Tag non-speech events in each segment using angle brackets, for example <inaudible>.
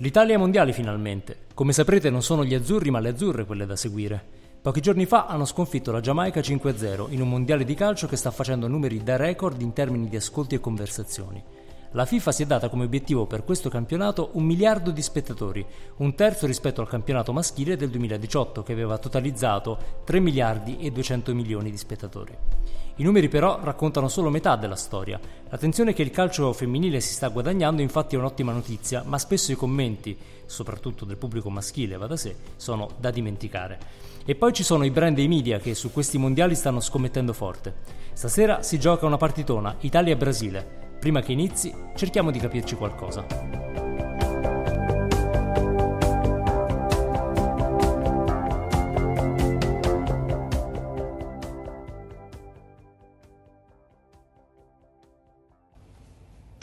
L'Italia ai mondiali finalmente. Come saprete non sono gli azzurri ma le azzurre quelle da seguire. Pochi giorni fa hanno sconfitto la Giamaica 5-0 in un mondiale di calcio che sta facendo numeri da record in termini di ascolti e conversazioni. La FIFA si è data come obiettivo per questo campionato un miliardo di spettatori, un terzo rispetto al campionato maschile del 2018 che aveva totalizzato 3 miliardi e 200 milioni di spettatori. I numeri però raccontano solo metà della storia. L'attenzione che il calcio femminile si sta guadagnando infatti è un'ottima notizia, ma spesso i commenti, soprattutto del pubblico maschile, va da sé, sono da dimenticare. E poi ci sono i brand e i media che su questi mondiali stanno scommettendo forte. Stasera si gioca una partitona Italia-Brasile. Prima che inizi, cerchiamo di capirci qualcosa.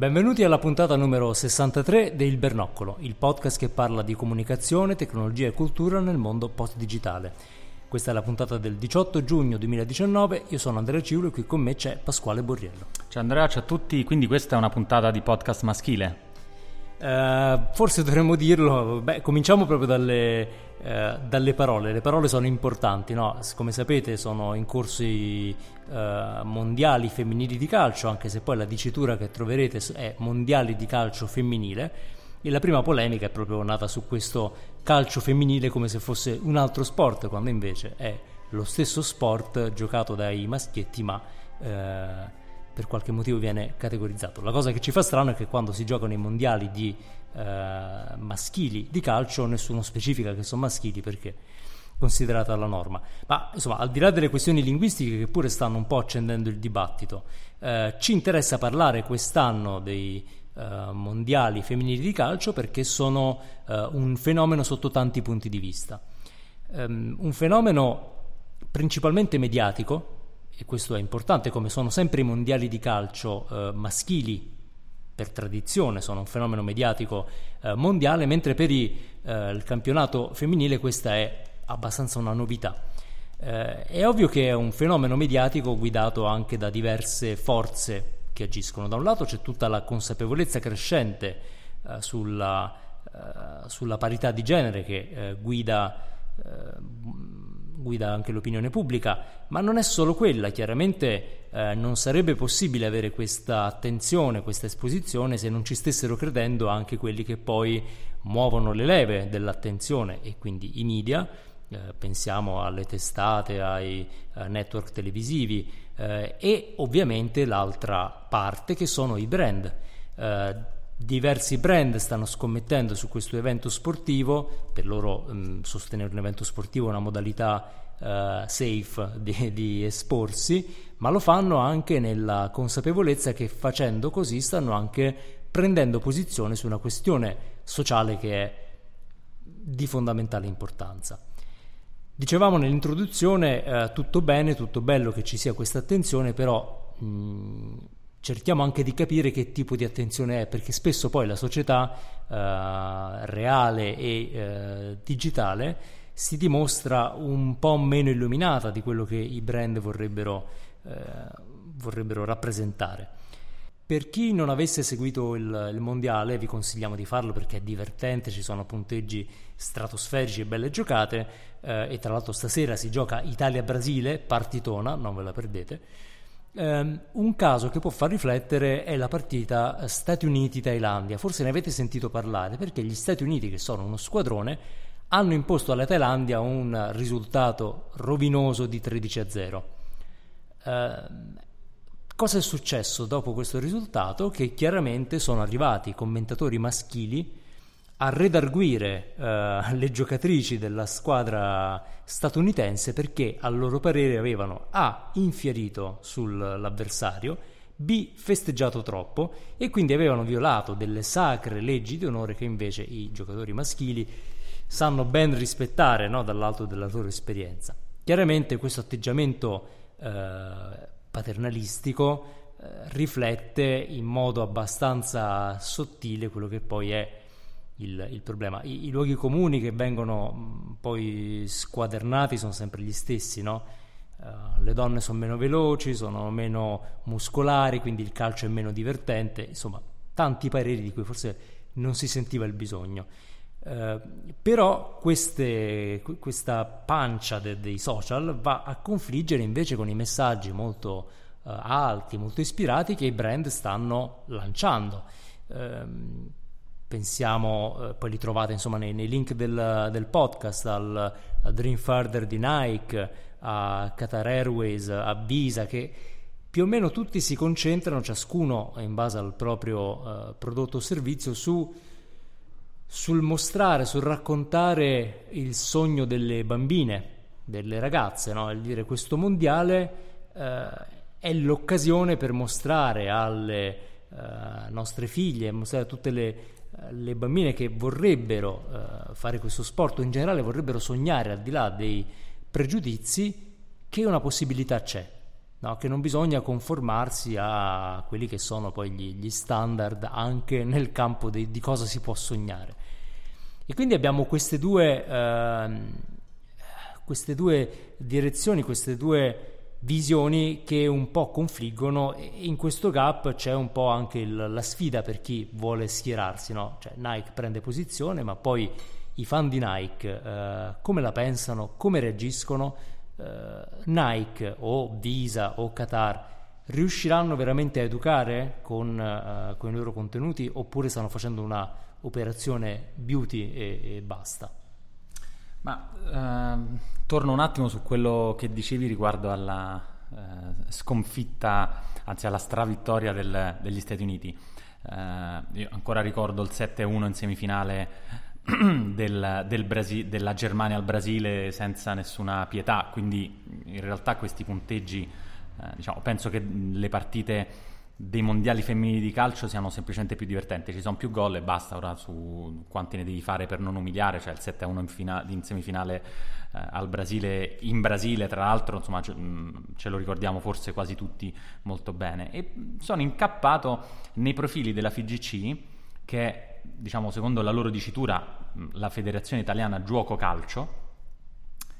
Benvenuti alla puntata numero 63 del Bernoccolo, il podcast che parla di comunicazione, tecnologia e cultura nel mondo post-digitale. Questa è la puntata del 18 giugno 2019, io sono Andrea Ciulo e qui con me c'è Pasquale Borriello. Ciao Andrea, ciao a tutti, quindi questa è una puntata di podcast maschile. Eh, forse dovremmo dirlo, beh, cominciamo proprio dalle, eh, dalle parole. Le parole sono importanti, no? Come sapete sono in corso i eh, mondiali femminili di calcio, anche se poi la dicitura che troverete è mondiali di calcio femminile. E la prima polemica è proprio nata su questo calcio femminile come se fosse un altro sport, quando invece è lo stesso sport giocato dai maschietti, ma eh, per qualche motivo viene categorizzato. La cosa che ci fa strano è che quando si giocano i mondiali di eh, maschili di calcio nessuno specifica che sono maschili perché considerata la norma. Ma insomma, al di là delle questioni linguistiche che pure stanno un po' accendendo il dibattito, eh, ci interessa parlare quest'anno dei eh, mondiali femminili di calcio perché sono eh, un fenomeno sotto tanti punti di vista. Um, un fenomeno principalmente mediatico, e questo è importante, come sono sempre i mondiali di calcio eh, maschili per tradizione, sono un fenomeno mediatico eh, mondiale, mentre per i, eh, il campionato femminile questa è abbastanza una novità. Eh, è ovvio che è un fenomeno mediatico guidato anche da diverse forze che agiscono. Da un lato c'è tutta la consapevolezza crescente eh, sulla, eh, sulla, parità di genere che guida guida anche l'opinione pubblica, ma non è solo quella, chiaramente eh, non sarebbe possibile avere questa attenzione, questa esposizione se non ci stessero credendo anche quelli che poi muovono le leve dell'attenzione e quindi i media, eh, pensiamo alle testate, ai eh, network televisivi eh, e ovviamente l'altra parte che sono i brand. Eh, Diversi brand stanno scommettendo su questo evento sportivo, per loro mh, sostenere un evento sportivo è una modalità uh, safe <laughs> di, di, esporsi, ma lo fanno anche nella consapevolezza che facendo così stanno anche prendendo posizione su una questione sociale che è di fondamentale importanza. Dicevamo nell'introduzione eh, tutto bene, tutto bello che ci sia questa attenzione, però mh, cerchiamo anche di capire che tipo di attenzione è, perché spesso poi la società eh, reale e eh, digitale si dimostra un po' meno illuminata di quello che i brand vorrebbero, eh, vorrebbero rappresentare. Per chi non avesse seguito il, il, mondiale, vi consigliamo di farlo perché è divertente, ci sono punteggi stratosferici e belle giocate. Eh, e tra l'altro stasera si gioca Italia-Brasile, partitona, non ve la perdete. Um, un caso che può far riflettere è la partita Stati Uniti-Thailandia. Forse ne avete sentito parlare perché gli Stati Uniti, che sono uno squadrone, hanno imposto alla Thailandia un risultato rovinoso di 13 a 0. Uh, cosa è successo dopo questo risultato? Che chiaramente sono arrivati commentatori maschili a redarguire uh, le giocatrici della squadra statunitense perché a loro parere avevano A infierito sull'avversario, B. festeggiato troppo e quindi avevano violato delle sacre leggi di onore che invece i giocatori maschili sanno ben rispettare no, dall'alto della loro esperienza. Chiaramente questo atteggiamento eh, paternalistico eh, riflette in modo abbastanza sottile quello che poi è il, il problema. I, I, luoghi comuni che vengono poi squadernati sono sempre gli stessi, no? uh, le donne sono meno veloci, sono meno muscolari, quindi il calcio è meno divertente, insomma, tanti pareri di cui forse non si sentiva il bisogno. Uh, però queste, questa pancia de, dei social va a confliggere invece con i messaggi molto uh, alti, molto ispirati che i brand stanno lanciando. Uh, pensiamo, poi li trovate insomma nei, nei link del, del, podcast, al, Dream Further di Nike, a Qatar Airways, a Visa, che più o meno tutti si concentrano, ciascuno in base al proprio prodotto o servizio, su sul mostrare, sul raccontare il sogno delle bambine, delle ragazze, no? Il dire questo mondiale eh, è l'occasione per mostrare alle eh, nostre figlie, mostrare a tutte le, le bambine che vorrebbero eh, fare questo sport o in generale vorrebbero sognare al di là dei pregiudizi che una possibilità c'è, no? che non bisogna conformarsi a quelli che sono poi gli, gli standard anche nel campo de, di cosa si può sognare. E quindi abbiamo queste due, eh, queste due direzioni, queste due visioni che un po' confliggono e in questo gap c'è un po' anche il, la sfida per chi vuole schierarsi, no? Cioè Nike prende posizione, ma poi i fan di Nike eh, come la pensano, come reagiscono? Eh, Nike o Visa o Qatar riusciranno veramente a educare con, uh, con, i loro contenuti oppure stanno facendo una operazione beauty e, e basta. Ma ehm, torno un attimo su quello che dicevi riguardo alla eh, sconfitta, anzi alla stravittoria del, degli Stati Uniti. Eh, io ancora ricordo il 7-1 in semifinale <clears throat> del, del Brasi- della Germania al Brasile senza nessuna pietà, quindi in realtà questi punteggi, eh, diciamo, penso che le partite dei mondiali femminili di calcio siano semplicemente più divertenti. Ci sono più gol e basta ora su quanti ne devi fare per non umiliare. Cioè il 7-1 in, fina- in semifinale eh, al Brasile, in Brasile, tra l'altro, insomma, ce, mm, ce, lo ricordiamo forse quasi tutti molto bene. E sono incappato nei profili della FIGC, che diciamo, secondo la loro dicitura, la Federazione Italiana Giuoco Calcio,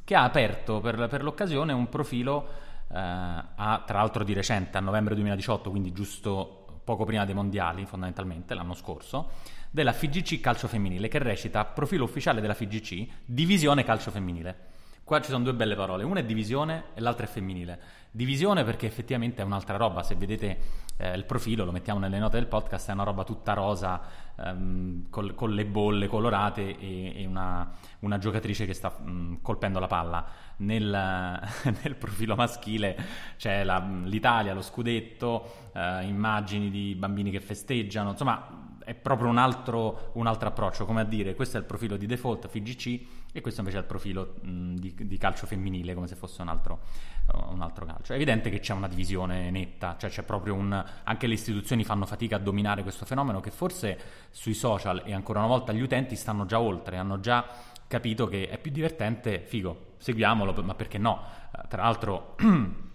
che ha aperto per, per l'occasione un profilo eh, a, tra l'altro di recente, a novembre 2018, quindi giusto poco prima dei mondiali, fondamentalmente, l'anno scorso, della FIGC Calcio Femminile, che recita profilo ufficiale della FIGC, Divisione Calcio Femminile. Qua ci sono due belle parole, una è divisione e l'altra è femminile. Divisione perché effettivamente è un'altra roba, se vedete eh, il profilo, lo mettiamo nelle note del podcast, è una roba tutta rosa, ehm, col, con le bolle colorate e, e una, una, giocatrice che sta mm, colpendo la palla. Nel, <laughs> nel profilo maschile c'è la, l'Italia, lo scudetto, eh, immagini di bambini che festeggiano, insomma è proprio un altro, un altro, approccio, come a dire questo è il profilo di default FIGC e questo invece è il profilo mh, di, di, calcio femminile, come se fosse un altro, uh, un altro, calcio. È evidente che c'è una divisione netta, cioè c'è proprio un... anche le istituzioni fanno fatica a dominare questo fenomeno che forse sui social e ancora una volta gli utenti stanno già oltre, hanno già capito che è più divertente, figo, seguiamolo, ma perché no? Uh, tra l'altro... <clears throat>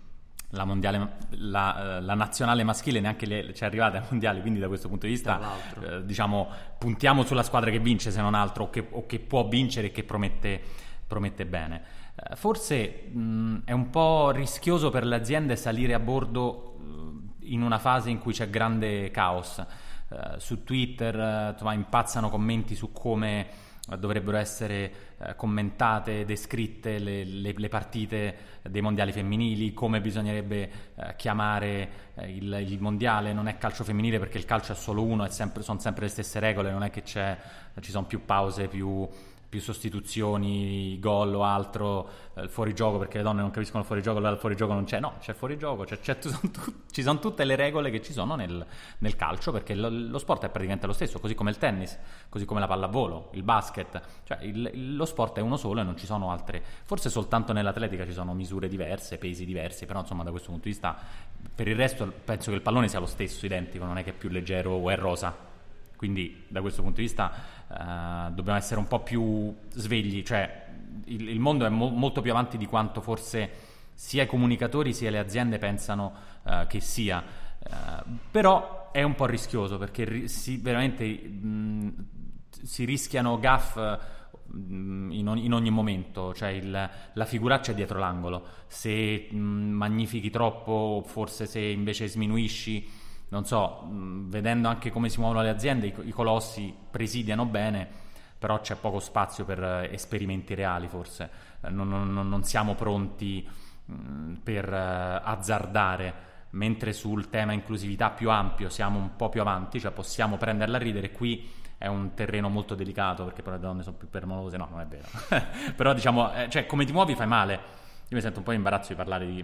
la, mondiale, la, eh, la, nazionale maschile neanche le, ci è arrivata ai mondiali, quindi da questo punto di vista eh, diciamo, puntiamo sulla squadra che vince se non altro o che, o che può vincere e che promette, promette bene. Eh, forse mh, è un po' rischioso per le aziende salire a bordo uh, in una fase in cui c'è grande caos. Uh, su Twitter uh, impazzano commenti su come dovrebbero essere eh, commentate, descritte le, le, le, partite dei mondiali femminili, come bisognerebbe eh, chiamare eh, il, il, mondiale, non è calcio femminile perché il calcio è solo uno, è sempre, sono sempre le stesse regole, non è che ci sono più pause, più, più sostituzioni, gol o altro, eh, fuorigioco perché le donne non capiscono il fuorigioco, allora il fuorigioco non c'è, no, c'è fuorigioco, c'è, c'è, <laughs> ci sono tutte le regole che ci sono nel, nel calcio perché lo, lo, sport è praticamente lo stesso, così come il tennis, così come la pallavolo, il basket, cioè il, lo sport è uno solo e non ci sono altre, forse soltanto nell'atletica ci sono misure diverse, pesi diversi, però insomma da questo punto di vista per il resto penso che il pallone sia lo stesso, identico, non è che è più leggero o è rosa. Quindi da questo punto di vista uh, dobbiamo essere un po' più svegli, cioè il, il mondo è mo- molto più avanti di quanto forse sia i comunicatori sia le aziende pensano uh, che sia. Uh, però è un po' rischioso perché ri- si, veramente mh, si rischiano gaff in ogni, in ogni, momento, cioè il, la figuraccia è dietro l'angolo. Se mh, magnifichi troppo, forse se invece sminuisci non so, mh, vedendo anche come si muovono le aziende, i, colossi presidiano bene, però c'è poco spazio per eh, esperimenti reali forse, eh, non, non, non, siamo pronti mh, per eh, azzardare, mentre sul tema inclusività più ampio siamo un po' più avanti, cioè possiamo prenderla a ridere, qui è un terreno molto delicato perché poi le donne sono più permalose, no, non è vero, <laughs> però diciamo, cioè, come ti muovi fai male, io mi sento un po' imbarazzo di parlare di,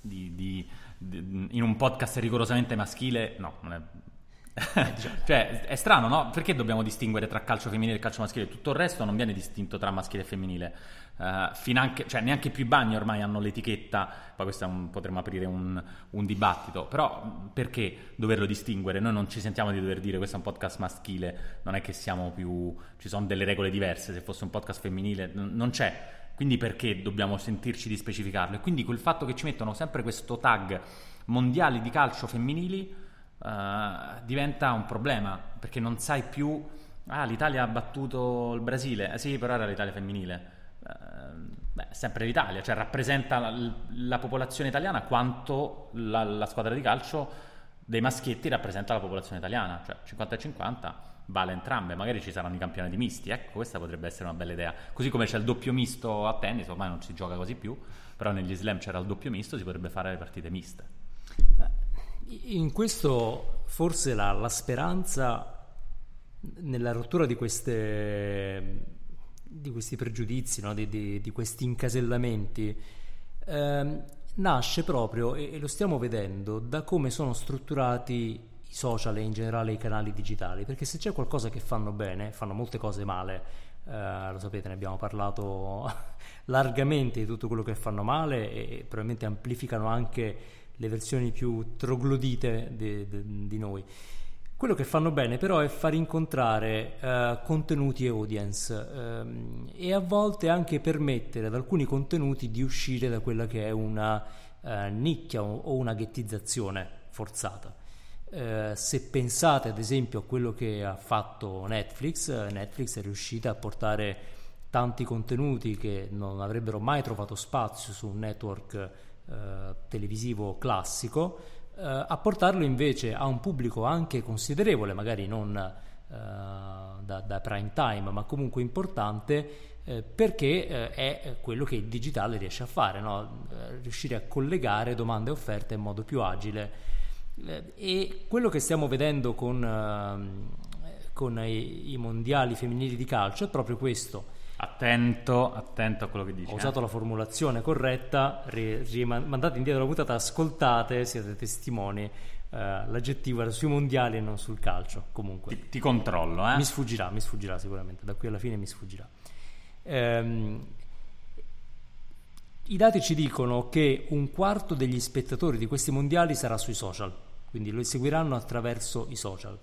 di, di in un podcast rigorosamente maschile, no, non è... <laughs> cioè, è strano, no? Perché dobbiamo distinguere tra calcio femminile e calcio maschile? Tutto il resto non viene distinto tra maschile e femminile. Uh, finanche, cioè, neanche più i bagni ormai hanno l'etichetta, poi questo un, potremmo aprire un, un, dibattito, però perché doverlo distinguere? Noi non ci sentiamo di dover dire questo è un podcast maschile, non è che siamo più... ci sono delle regole diverse, se fosse un podcast femminile non c'è quindi perché dobbiamo sentirci di specificarlo? E quindi quel fatto che ci mettono sempre questo tag mondiali di calcio femminili uh, diventa un problema, perché non sai più, ah l'Italia ha battuto il Brasile, eh sì però era l'Italia femminile. Uh, beh, sempre l'Italia, cioè rappresenta la, la popolazione italiana quanto la, la, squadra di calcio dei maschietti rappresenta la popolazione italiana, cioè 50 e 50 vale entrambe, magari ci saranno i campionati misti, ecco questa potrebbe essere una bella idea, così come c'è il doppio misto a tennis, ormai non si gioca così più, però negli slam c'era il doppio misto, si potrebbe fare le partite miste. In questo forse la, la speranza nella rottura di, queste, di questi pregiudizi, no? di, di, di, questi incasellamenti, ehm, nasce proprio, e, e lo stiamo vedendo, da come sono strutturati social e in generale i canali digitali, perché se c'è qualcosa che fanno bene, fanno molte cose male, eh, lo sapete, ne abbiamo parlato <laughs> largamente di tutto quello che fanno male e probabilmente amplificano anche le versioni più troglodite di, di, di noi. Quello che fanno bene però è far incontrare uh, contenuti e audience um, e a volte anche permettere ad alcuni contenuti di uscire da quella che è una uh, nicchia o, o una ghettizzazione forzata. Eh, se pensate ad esempio a quello che ha fatto Netflix, eh, Netflix è riuscita a portare tanti contenuti che non avrebbero mai trovato spazio su un network eh, televisivo classico, eh, a portarlo invece a un pubblico anche considerevole, magari non eh, da, da, prime time, ma comunque importante. perché è quello che il digitale riesce a fare, no? riuscire a collegare domande e offerte in modo più agile e quello che stiamo vedendo con, uh, con i, i, mondiali femminili di calcio è proprio questo. Attento, attento a quello che dici. Ho usato eh. la formulazione corretta, ri, rimandate indietro la puntata, ascoltate, siete testimoni. Uh, l'aggettivo era sui mondiali e non sul calcio. Comunque, ti, ti controllo, eh? Mi sfuggirà, mi sfuggirà sicuramente. Da qui alla fine mi sfuggirà. Um, i dati ci dicono che un quarto degli spettatori di questi mondiali sarà sui social, quindi lo seguiranno attraverso i social.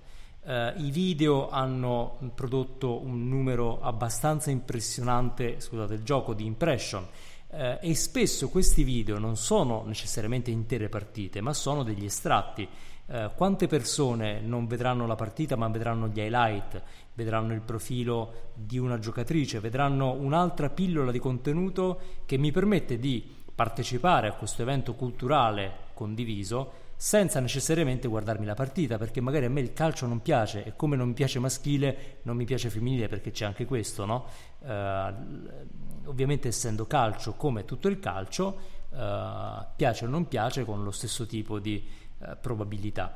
Uh, I video hanno prodotto un numero abbastanza impressionante, scusate, il gioco di impression uh, e spesso questi video non sono necessariamente intere partite, ma sono degli estratti. Uh, quante persone non vedranno la partita ma vedranno gli highlight, vedranno il profilo di una giocatrice, vedranno un'altra pillola di contenuto che mi permette di partecipare a questo evento culturale condiviso senza necessariamente guardarmi la partita, perché magari a me il calcio non piace e come non mi piace maschile, non mi piace femminile perché c'è anche questo, no? Uh, ovviamente essendo calcio come tutto il calcio, uh, piace o non piace con lo stesso tipo di uh, probabilità.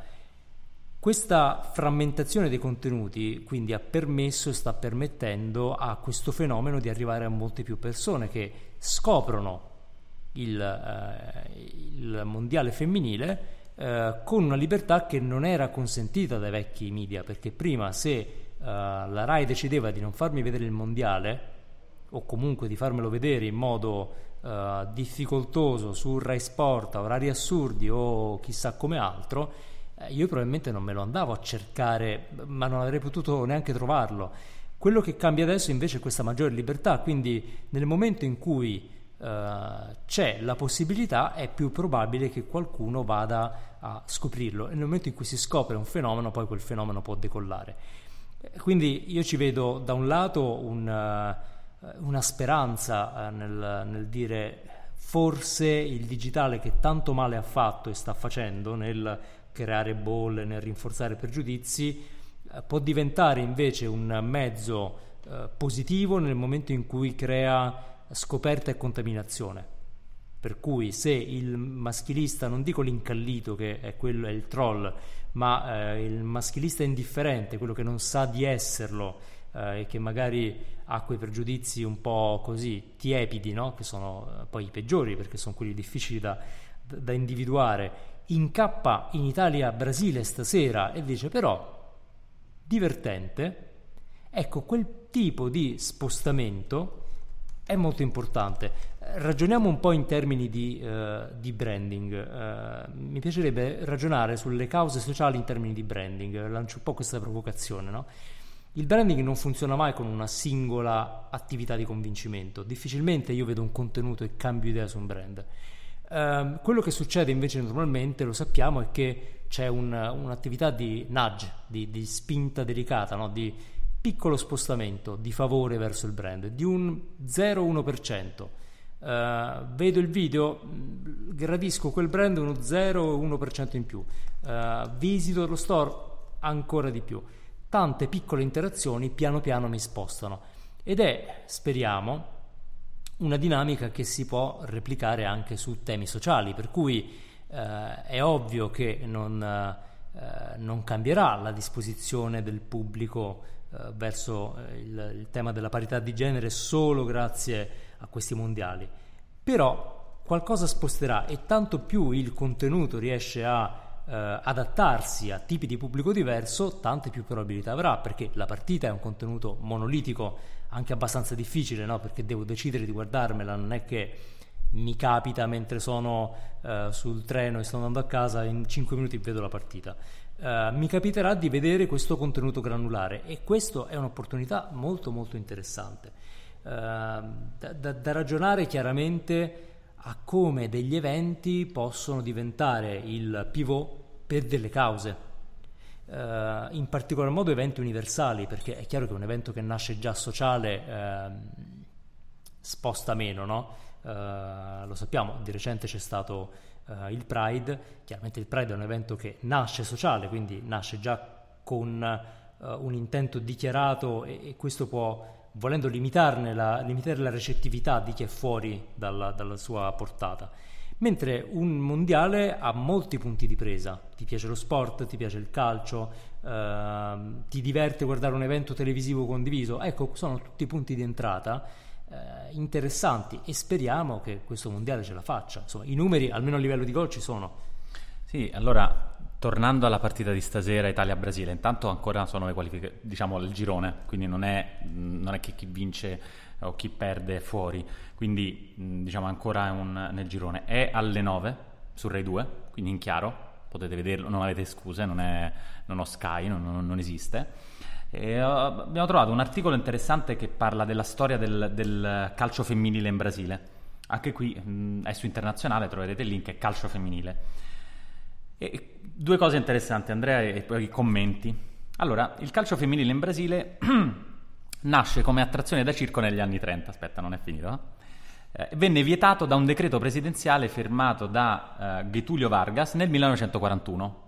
Questa frammentazione dei contenuti quindi ha permesso e sta permettendo a questo fenomeno di arrivare a molte più persone che scoprono il, il mondiale femminile eh, con una libertà che non era consentita dai vecchi media, perché prima se eh, la RAI decideva di non farmi vedere il mondiale o comunque di farmelo vedere in modo eh, difficoltoso su Rai Sport, orari assurdi o chissà come altro, eh, io probabilmente non me lo andavo a cercare, ma non avrei potuto neanche trovarlo. Quello che cambia adesso invece è questa maggiore libertà, quindi nel momento in cui uh, c'è la possibilità è più probabile che qualcuno vada a scoprirlo e nel momento in cui si scopre un fenomeno poi quel fenomeno può decollare. Quindi io ci vedo da un lato un, uh, una speranza nel, nel dire forse il digitale che tanto male ha fatto e sta facendo nel creare bolle, nel rinforzare pregiudizi, eh, può diventare invece un mezzo eh, positivo nel momento in cui crea scoperta e contaminazione. Per cui se il maschilista, non dico l'incallito che è quello, è il troll, ma eh, il maschilista indifferente, quello che non sa di esserlo eh, e che magari ha quei pregiudizi un po' così tiepidi, no? che sono eh, poi i peggiori perché sono quelli difficili da, da individuare, incappa in Italia-Brasile stasera e dice però divertente, ecco quel tipo di spostamento è molto importante. Ragioniamo un po' in termini di, uh, di branding. Uh, mi piacerebbe ragionare sulle cause sociali in termini di branding. Lancio un po' questa provocazione. No? Il branding non funziona mai con una singola attività di convincimento. Difficilmente io vedo un contenuto e cambio idea su un brand. Uh, quello che succede invece normalmente, lo sappiamo, è che c'è un, un'attività di nudge, di, di spinta delicata, no? di piccolo spostamento di favore verso il brand, di un 0-1%. Uh, ehm, vedo il video, gradisco quel brand uno 0-1% in più, uh, visito lo store ancora di più. Tante piccole interazioni piano piano mi spostano ed è, speriamo, una dinamica che si può replicare anche su temi sociali, per cui eh, è ovvio che non, eh, non, cambierà la disposizione del pubblico eh, verso eh, il, il tema della parità di genere solo grazie a questi mondiali, però qualcosa sposterà e tanto più il contenuto riesce a Uh, adattarsi a tipi di pubblico diverso, tante più probabilità avrà, perché la partita è un contenuto monolitico anche abbastanza difficile, no? perché devo decidere di guardarmela, non è che mi capita mentre sono uh, sul treno e sto andando a casa, in 5 minuti vedo la partita. Uh, mi capiterà di vedere questo contenuto granulare e questo è un'opportunità molto molto interessante uh, da, da, da, ragionare chiaramente a come degli eventi possono diventare il pivot per delle cause Uh, in particolar modo eventi universali, perché è chiaro che un evento che nasce già sociale uh, sposta meno, no? uh, lo sappiamo, di recente c'è stato eh, il Pride, chiaramente il Pride è un evento che nasce sociale, quindi nasce già con un intento dichiarato e, e, questo può, volendo limitarne la, limitare la recettività di chi è fuori dalla, dalla sua portata mentre un mondiale ha molti punti di presa. Ti piace lo sport, ti piace il calcio, ehm, ti diverte guardare un evento televisivo condiviso. Ecco, sono tutti punti di entrata eh, interessanti e speriamo che questo mondiale ce la faccia. Insomma, i numeri, almeno a livello di gol, ci sono. Sì, allora tornando alla partita di stasera Italia-Brasile, intanto ancora sono le qualifiche, diciamo il girone, quindi non è, non è che chi vince o chi perde è fuori, quindi diciamo ancora un, nel girone. È alle 9 su Rai 2, quindi in chiaro, potete vederlo, non avete scuse, non, è, non ho Sky, non, non, non esiste. E, uh, abbiamo trovato un articolo interessante che parla della storia del, del calcio femminile in Brasile. Anche qui mh, è su internazionale, troverete il link, è calcio femminile. E, due cose interessanti, Andrea, e poi i commenti. Allora, il calcio femminile in Brasile <clears throat> nasce come attrazione da circo negli anni 30, aspetta non è finito, eh? venne vietato da un decreto presidenziale firmato da eh, Getulio Vargas nel 1941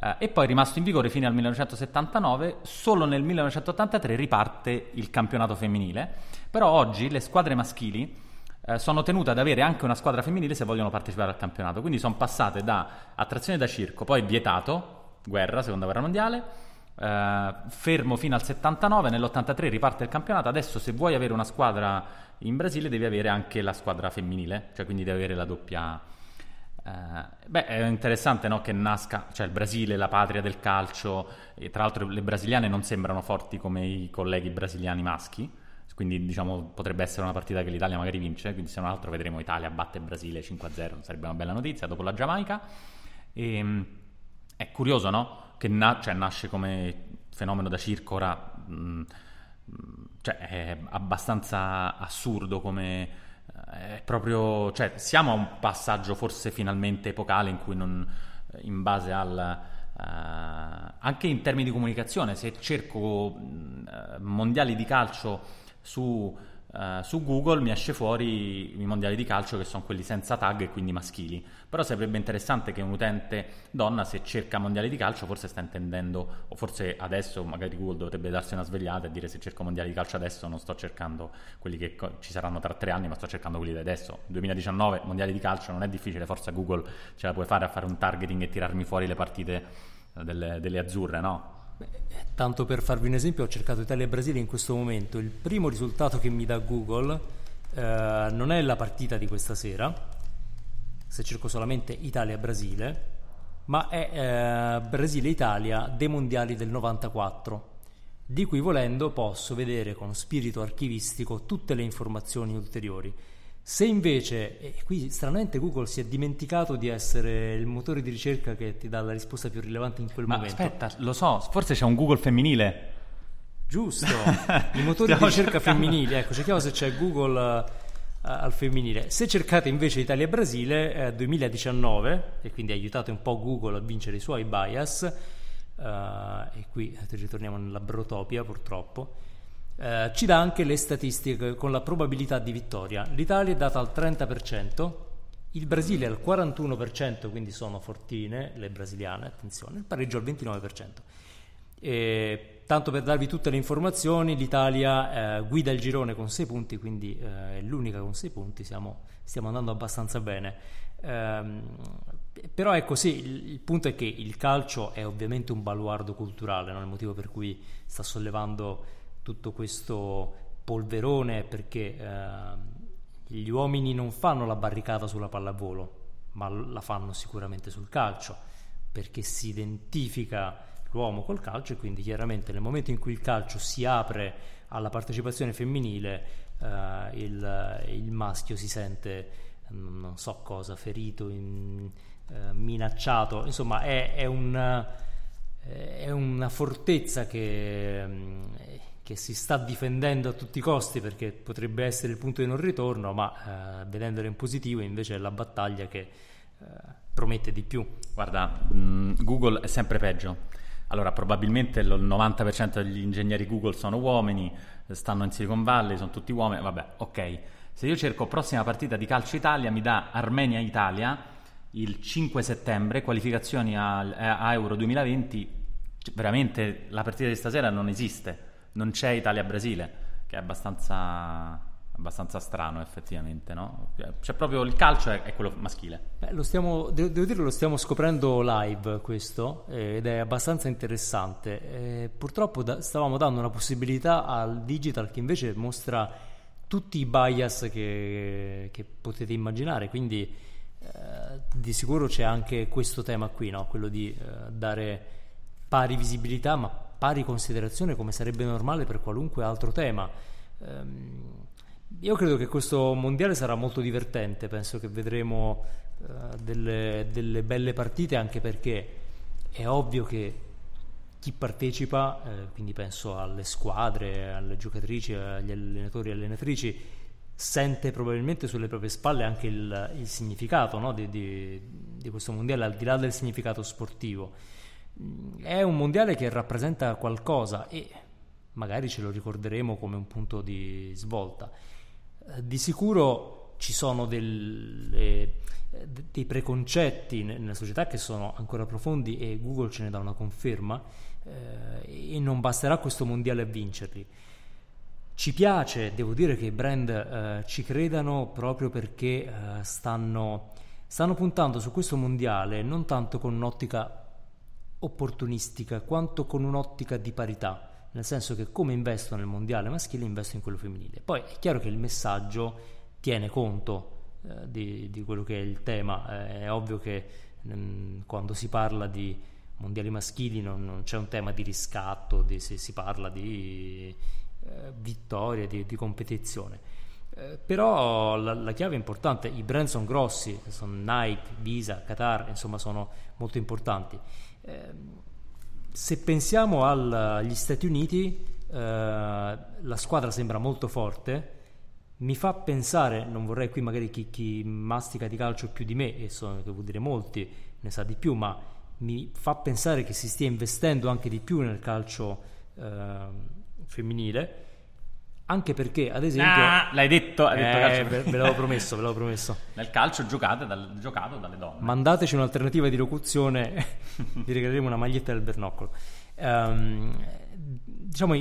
eh, e poi rimasto in vigore fino al 1979, solo nel 1983 riparte il campionato femminile, però oggi le squadre maschili eh, sono tenute ad avere anche una squadra femminile se vogliono partecipare al campionato, quindi sono passate da attrazione da circo, poi vietato, guerra, seconda guerra mondiale, eh, fermo fino al 79, nell'83 riparte il campionato, adesso se vuoi avere una squadra in Brasile devi avere anche la squadra femminile, cioè quindi devi avere la doppia... Eh, beh, è interessante no, che nasca, cioè il Brasile, la patria del calcio, e tra l'altro le brasiliane non sembrano forti come i colleghi brasiliani maschi, quindi diciamo potrebbe essere una partita che l'Italia magari vince, quindi se non altro vedremo Italia batte Brasile 5-0, sarebbe una bella notizia dopo la Giamaica. E, ehm, è curioso, no? Che na- cioè, nasce come fenomeno da circo ora, mh, mm, cioè è abbastanza assurdo come è proprio, cioè siamo a un passaggio forse finalmente epocale in cui non, in base al Uh, anche in termini di comunicazione, se cerco uh, mondiali di calcio su, uh, su, Google mi esce fuori i mondiali di calcio che sono quelli senza tag e quindi maschili. Però sarebbe interessante che un utente donna, se cerca mondiali di calcio, forse sta intendendo, o forse adesso magari Google dovrebbe darsi una svegliata e dire se cerco mondiali di calcio adesso non sto cercando quelli che co- ci saranno tra tre anni, ma sto cercando quelli di adesso. 2019, mondiali di calcio, non è difficile, forse Google ce la puoi fare a fare un targeting e tirarmi fuori le partite eh, delle, delle azzurre, no? Tanto per farvi un esempio, ho cercato Italia e Brasile in questo momento. Il primo risultato che mi dà Google eh, non è la partita di questa sera, se cerco solamente Italia e Brasile, ma è eh, Brasile-Italia dei mondiali del 94, di cui volendo posso vedere con spirito archivistico tutte le informazioni ulteriori. Se invece, e qui stranamente Google si è dimenticato di essere il motore di ricerca che ti dà la risposta più rilevante in quel Ma momento. Aspetta, lo so, forse c'è un Google femminile. Giusto, <laughs> i motori di ricerca femminili, ecco, cerchiamo se c'è Google uh, al femminile. Se cercate invece Italia e Brasile eh, 2019, e quindi aiutate un po' Google a vincere i suoi bias, uh, e qui ritorniamo nella brotopia purtroppo, eh, ci dà anche le statistiche con la probabilità di vittoria. L'Italia è data al 30%, il Brasile al 41%, quindi sono fortine le brasiliane, attenzione, il pareggio al 29%. E, tanto per darvi tutte le informazioni, l'Italia eh, guida il girone con 6 punti, quindi eh, è l'unica con 6 punti, siamo, stiamo andando abbastanza bene. Ehm, però ecco sì, il, il, punto è che il calcio è ovviamente un baluardo culturale, no? il motivo per cui sta sollevando tutto questo polverone perché eh, gli uomini non fanno la barricata sulla pallavolo, ma la fanno sicuramente sul calcio, perché si identifica l'uomo col calcio e quindi chiaramente nel momento in cui il calcio si apre alla partecipazione femminile eh, il, il, maschio si sente non so cosa, ferito, in, eh, minacciato, insomma è, è, un, è una fortezza che che si sta difendendo a tutti i costi perché potrebbe essere il punto di non ritorno, ma eh, vedendolo in positivo invece è la battaglia che eh, promette di più. Guarda, mh, Google è sempre peggio. Allora, probabilmente il 90% degli ingegneri Google sono uomini, stanno in Silicon Valley, sono tutti uomini, vabbè, ok. Se io cerco prossima partita di calcio Italia, mi dà Armenia-Italia il 5 settembre, qualificazioni a, a Euro 2020, veramente la partita di stasera non esiste non c'è Italia-Brasile, che è abbastanza, abbastanza strano effettivamente, no? Cioè proprio il calcio è, è quello maschile. Beh, lo stiamo, devo, devo dire lo stiamo scoprendo live questo eh, ed è abbastanza interessante. Eh, purtroppo da, stavamo dando una possibilità al digital che invece mostra tutti i bias che, che potete immaginare, quindi eh, di sicuro c'è anche questo tema qui, no? quello di eh, dare pari visibilità ma pari considerazione come sarebbe normale per qualunque altro tema. Ehm, io credo che questo mondiale sarà molto divertente, penso che vedremo uh, delle, delle, belle partite anche perché è ovvio che chi partecipa, eh, quindi penso alle squadre, alle giocatrici, agli allenatori e allenatrici, sente probabilmente sulle proprie spalle anche il, il significato no, di, di, di questo mondiale, al di là del significato sportivo è un mondiale che rappresenta qualcosa e magari ce lo ricorderemo come un punto di svolta. Eh, di sicuro ci sono delle, dei preconcetti nella società che sono ancora profondi e Google ce ne dà una conferma eh, e non basterà questo mondiale a vincerli. Ci piace, devo dire che i brand eh, ci credano proprio perché eh, stanno, stanno puntando su questo mondiale non tanto con un'ottica opportunistica quanto con un'ottica di parità nel senso che come investo nel mondiale maschile investo in quello femminile. Poi è chiaro che il messaggio tiene conto eh, di, di, quello che è il tema, eh, è ovvio che mh, mm, quando si parla di mondiali maschili non, non c'è un tema di riscatto, di, si, si, parla di eh, vittoria, di, di competizione. Eh, però la, la, chiave importante, i brand sono grossi, sono Nike, Visa, Qatar, insomma sono molto importanti. Eh, se pensiamo al, agli Stati Uniti, eh, la squadra sembra molto forte. Mi fa pensare, non vorrei qui magari chi, chi mastica di calcio più di me, e so, che vuol dire molti, ne sa di più, ma mi fa pensare che si stia investendo anche di più nel calcio eh, femminile anche perché, ad esempio. Ah, l'hai detto, hai detto eh, calcio. Ve, ve l'avevo promesso, ve l'avevo promesso. <laughs> Nel calcio giocate dal, giocato dalle donne. Mandateci un'alternativa di locuzione, <laughs> vi regaleremo una maglietta del bernoccolo. Um, diciamo,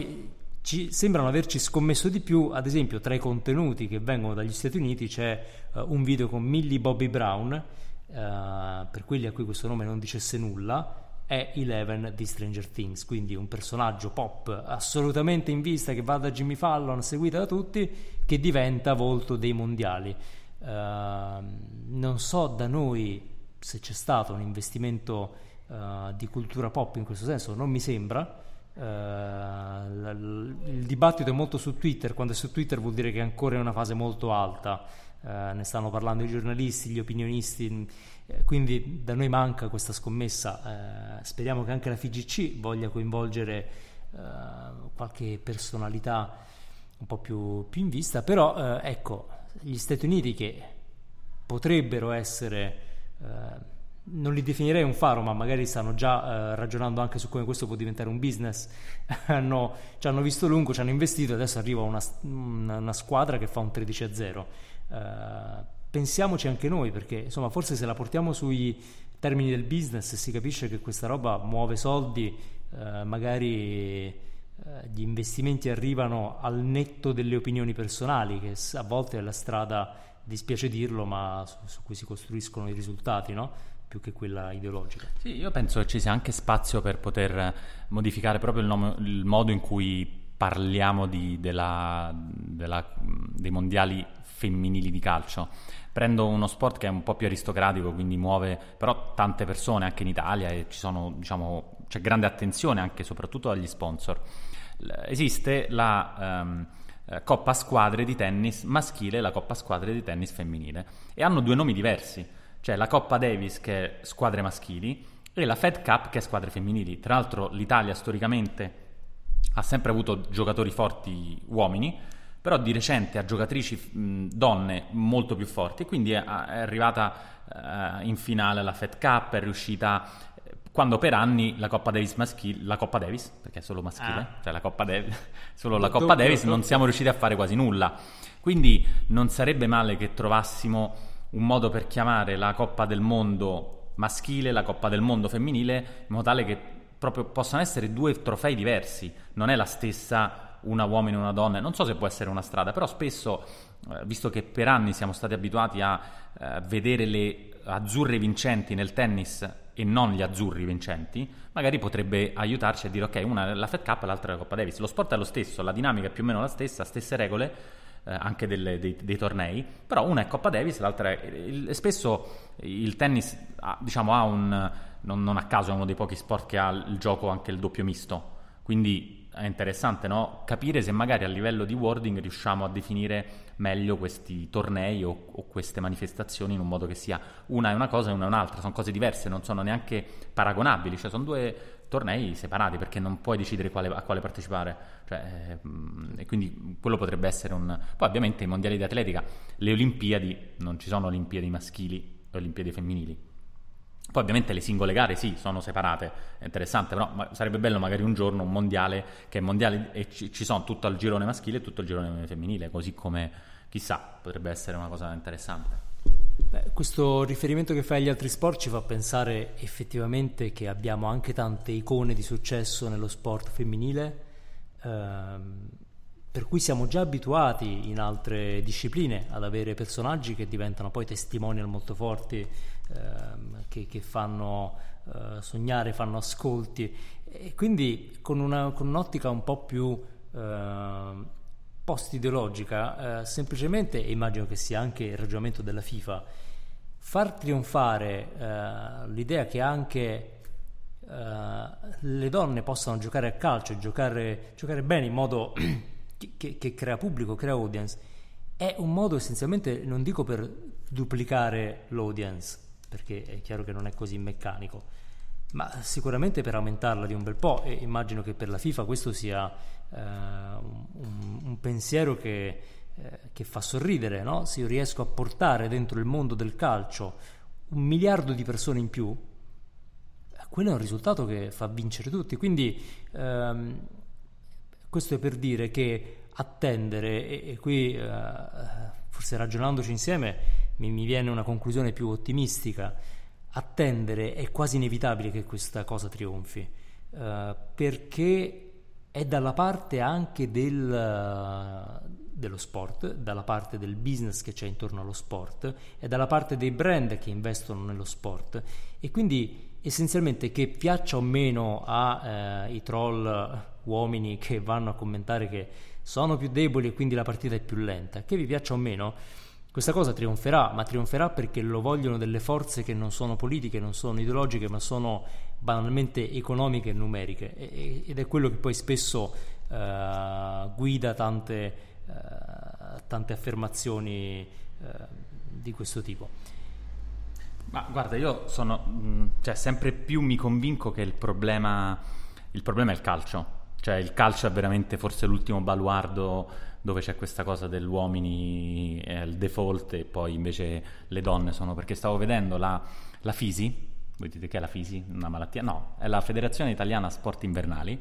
ci sembrano averci scommesso di più, ad esempio, tra i contenuti che vengono dagli Stati Uniti c'è uh, un video con Millie Bobby Brown, uh, per quelli a cui questo nome non dicesse nulla è Eleven di Stranger Things, quindi un personaggio pop assolutamente in vista che va da Jimmy Fallon, seguita da tutti, che diventa volto dei mondiali. Uh, non so da noi se c'è stato un investimento uh, di cultura pop in questo senso, non mi sembra. Uh, il dibattito è molto su Twitter, quando è su Twitter vuol dire che è ancora in una fase molto alta, ne stanno parlando i giornalisti, gli opinionisti eh, quindi da noi manca questa scommessa, eh, speriamo che anche la FIGC voglia coinvolgere eh, qualche personalità un po' più, più in vista, però eh, ecco, gli Stati Uniti che potrebbero essere, eh, non li definirei un faro, ma magari stanno già ragionando anche su come questo può diventare un business, <laughs> hanno, ci hanno visto lungo, ci hanno investito, adesso arriva una, una, squadra che fa un 13 a 0 pensiamoci anche noi, perché insomma forse se la portiamo sui termini del business si capisce che questa roba muove soldi, eh, magari eh, gli investimenti arrivano al netto delle opinioni personali, che a volte è la strada, dispiace dirlo, ma su, su cui si costruiscono i risultati, no? più che quella ideologica. Sì, io penso che ci sia anche spazio per poter modificare proprio il, nome, il modo in cui parliamo di, della, della, dei mondiali femminili di calcio prendo uno sport che è un po' più aristocratico, quindi muove però tante persone anche in Italia e sono, diciamo, c'è grande attenzione anche soprattutto dagli sponsor. Esiste la um, Coppa Squadre di tennis maschile e la Coppa Squadre di tennis femminile e hanno due nomi diversi, cioè la Coppa Davis che è squadre maschili e la Fed Cup che è squadre femminili. Tra l'altro l'Italia storicamente ha sempre avuto giocatori forti uomini, però di recente ha giocatrici mh, donne molto più forti, quindi è, è arrivata uh, in finale alla Fed Cup, è riuscita eh, quando per anni la Coppa Davis maschile, la Coppa Davis, perché è solo maschile, ah. cioè la Coppa Davis, <laughs> solo la Coppa Davis non siamo riusciti a fare quasi nulla. Quindi non sarebbe male che trovassimo un modo per chiamare la Coppa del Mondo maschile, la Coppa del Mondo femminile, in modo tale che proprio possano essere due trofei diversi, non è la stessa una uomo e una donna, non so se può essere una strada, però spesso, eh, visto che per anni siamo stati abituati a eh, vedere le azzurre vincenti nel tennis e non gli azzurri vincenti, magari potrebbe aiutarci a dire ok, una è la Fed Cup l'altra è la Coppa Davis. Lo sport è lo stesso, la dinamica è più o meno la stessa, stesse regole eh, anche delle, dei, dei, tornei, però una è Coppa Davis, l'altra è... Il, spesso il tennis ha, diciamo, ha un... Non, non a caso è uno dei pochi sport che ha il gioco anche il doppio misto, quindi è interessante no? capire se magari a livello di wording riusciamo a definire meglio questi tornei o, o, queste manifestazioni in un modo che sia una è una cosa e una è un'altra, sono cose diverse, non sono neanche paragonabili, cioè sono due tornei separati perché non puoi decidere quale, a quale partecipare, cioè, eh, e quindi quello potrebbe essere un... Poi ovviamente i mondiali di atletica, le Olimpiadi, non ci sono Olimpiadi maschili Olimpiadi femminili, poi ovviamente le singole gare sì, sono separate, è interessante, però sarebbe bello magari un giorno un mondiale che è mondiale e ci, ci sono tutto il girone maschile e tutto il girone femminile, così come chissà, potrebbe essere una cosa interessante. Beh, questo riferimento che fai agli altri sport ci fa pensare effettivamente che abbiamo anche tante icone di successo nello sport femminile, ehm, per cui siamo già abituati in altre discipline ad avere personaggi che diventano poi testimonial molto forti ehm, che, che, fanno eh, sognare, fanno ascolti. E quindi con, una, con un'ottica un po' più eh, post-ideologica, eh, semplicemente, immagino che sia anche il ragionamento della FIFA, far trionfare eh, l'idea che anche Uh, le donne possano giocare a calcio, giocare, giocare bene in modo <clears throat> che, che, crea pubblico, crea audience, è un modo essenzialmente, non dico per duplicare l'audience, perché è chiaro che non è così meccanico, ma sicuramente per aumentarla di un bel po' e immagino che per la FIFA questo sia uh, un, un, pensiero che, eh, che fa sorridere, no? se io riesco a portare dentro il mondo del calcio un miliardo di persone in più, quello è un risultato che fa vincere tutti. Quindi ehm, questo è per dire che attendere, e, e qui eh, forse ragionandoci insieme mi, mi, viene una conclusione più ottimistica, attendere è quasi inevitabile che questa cosa trionfi, eh, perché è dalla parte anche del, dello sport, dalla parte del business che c'è intorno allo sport, è dalla parte dei brand che investono nello sport. E quindi essenzialmente che piaccia o meno ai eh, troll uomini che vanno a commentare che sono più deboli e quindi la partita è più lenta, che vi piaccia o meno, questa cosa trionferà, ma trionferà perché lo vogliono delle forze che non sono politiche, non sono ideologiche, ma sono banalmente economiche e numeriche ed è quello che poi spesso uh, guida tante, uh, tante affermazioni uh, di questo tipo. Ma guarda, io sono, mm, cioè, sempre più mi convinco che il problema, il problema è il calcio. Cioè, il calcio è veramente forse l'ultimo baluardo dove c'è questa cosa dell'uomini è il default e poi invece le donne sono. Perché stavo vedendo la, la FISI, voi dite che è la FISI? Una malattia? No, è la Federazione Italiana Sport Invernali.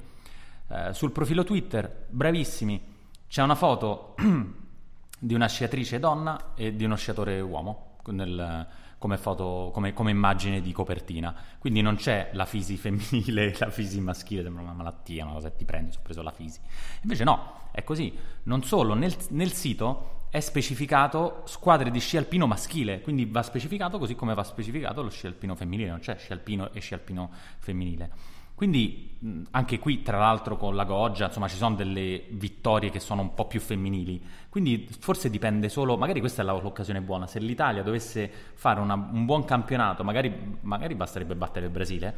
Eh, sul profilo Twitter, bravissimi, c'è una foto <clears throat> di una sciatrice donna e di uno sciatore uomo nel come, foto, come, come, immagine di copertina. Quindi non c'è la fisi femminile e <laughs> la fisi maschile, sembra una malattia, una cosa che ti prendi, ho preso la fisi. Invece no, è così. Non solo, nel, nel sito è specificato squadre di sci alpino maschile, quindi va specificato così come va specificato lo sci alpino femminile, non c'è sci alpino e sci alpino femminile. Quindi anche qui, tra l'altro, con la Goggia, insomma, ci sono delle vittorie che sono un po' più femminili. Quindi forse dipende solo, magari questa è l'occasione buona. Se l'Italia dovesse fare una, un buon campionato, magari, magari basterebbe battere il Brasile.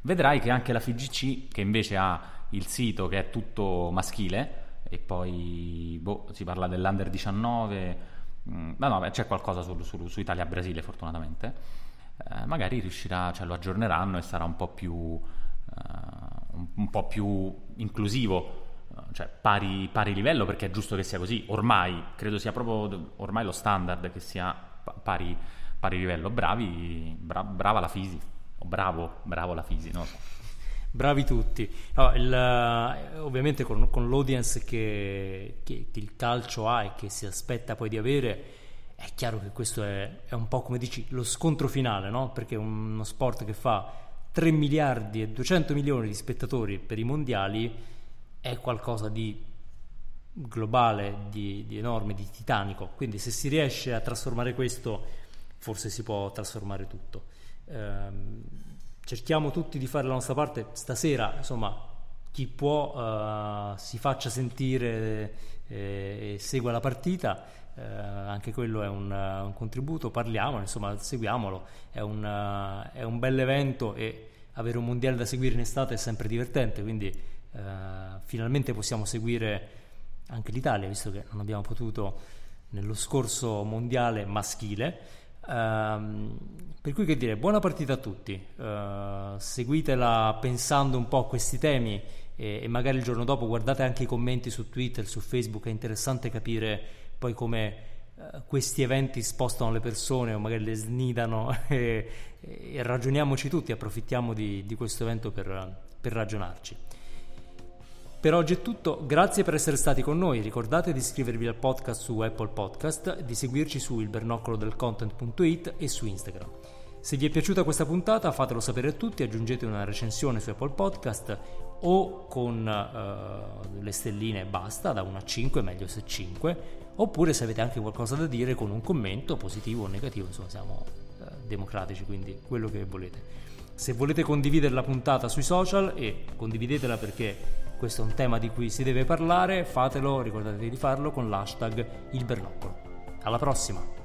Vedrai che anche la FIGC, che invece ha il sito che è tutto maschile, e poi boh, si parla dell'Under 19, mh, ma no, c'è qualcosa su, su, su Italia-Brasile, fortunatamente. Eh, magari riuscirà, cioè lo aggiorneranno e sarà un po' più un, un, po' più inclusivo, uh, cioè pari, pari, livello, perché è giusto che sia così. Ormai credo sia proprio ormai lo standard che sia pari, pari livello. Bravi, bra- brava la Fisi, o bravo, bravo la Fisi, so. Bravi tutti. No, il, uh, ovviamente con, con l'audience che, che, che, il calcio ha e che si aspetta poi di avere, è chiaro che questo è, è un po' come dici lo scontro finale, no? perché uno sport che fa 3 miliardi e 200 milioni di spettatori per i mondiali è qualcosa di globale, di, di, enorme, di titanico. Quindi se si riesce a trasformare questo, forse si può trasformare tutto. Ehm, cerchiamo tutti di fare la nostra parte. Stasera, insomma, chi può uh, si faccia sentire eh, e segua la partita. Eh, anche quello è un, un, contributo, parliamo, insomma, seguiamolo. È un, uh, è un bel evento e avere un mondiale da seguire in estate è sempre divertente, quindi eh, finalmente possiamo seguire anche l'Italia, visto che non abbiamo potuto nello scorso mondiale maschile. Um, per cui che dire, buona partita a tutti, uh, seguitela pensando un po' a questi temi e, e, magari il giorno dopo guardate anche i commenti su Twitter, su Facebook, è interessante capire poi come uh, questi eventi spostano le persone o magari le snidano <laughs> e, e ragioniamoci tutti, approfittiamo di, di questo evento per, per ragionarci. Per oggi è tutto, grazie per essere stati con noi, ricordate di iscrivervi al podcast su Apple Podcast, di seguirci su ilbernocolo e su Instagram. Se vi è piaciuta questa puntata fatelo sapere a tutti, aggiungete una recensione su Apple Podcast o con uh, le stelline basta, da 1 a 5, meglio se 5, oppure se avete anche qualcosa da dire con un commento positivo o negativo, insomma siamo democratici, quindi quello che volete. Se volete condividere la puntata sui social e condividetela perché questo è un tema di cui si deve parlare, fatelo, ricordatevi di farlo con l'hashtag il bernoccolo. Alla prossima!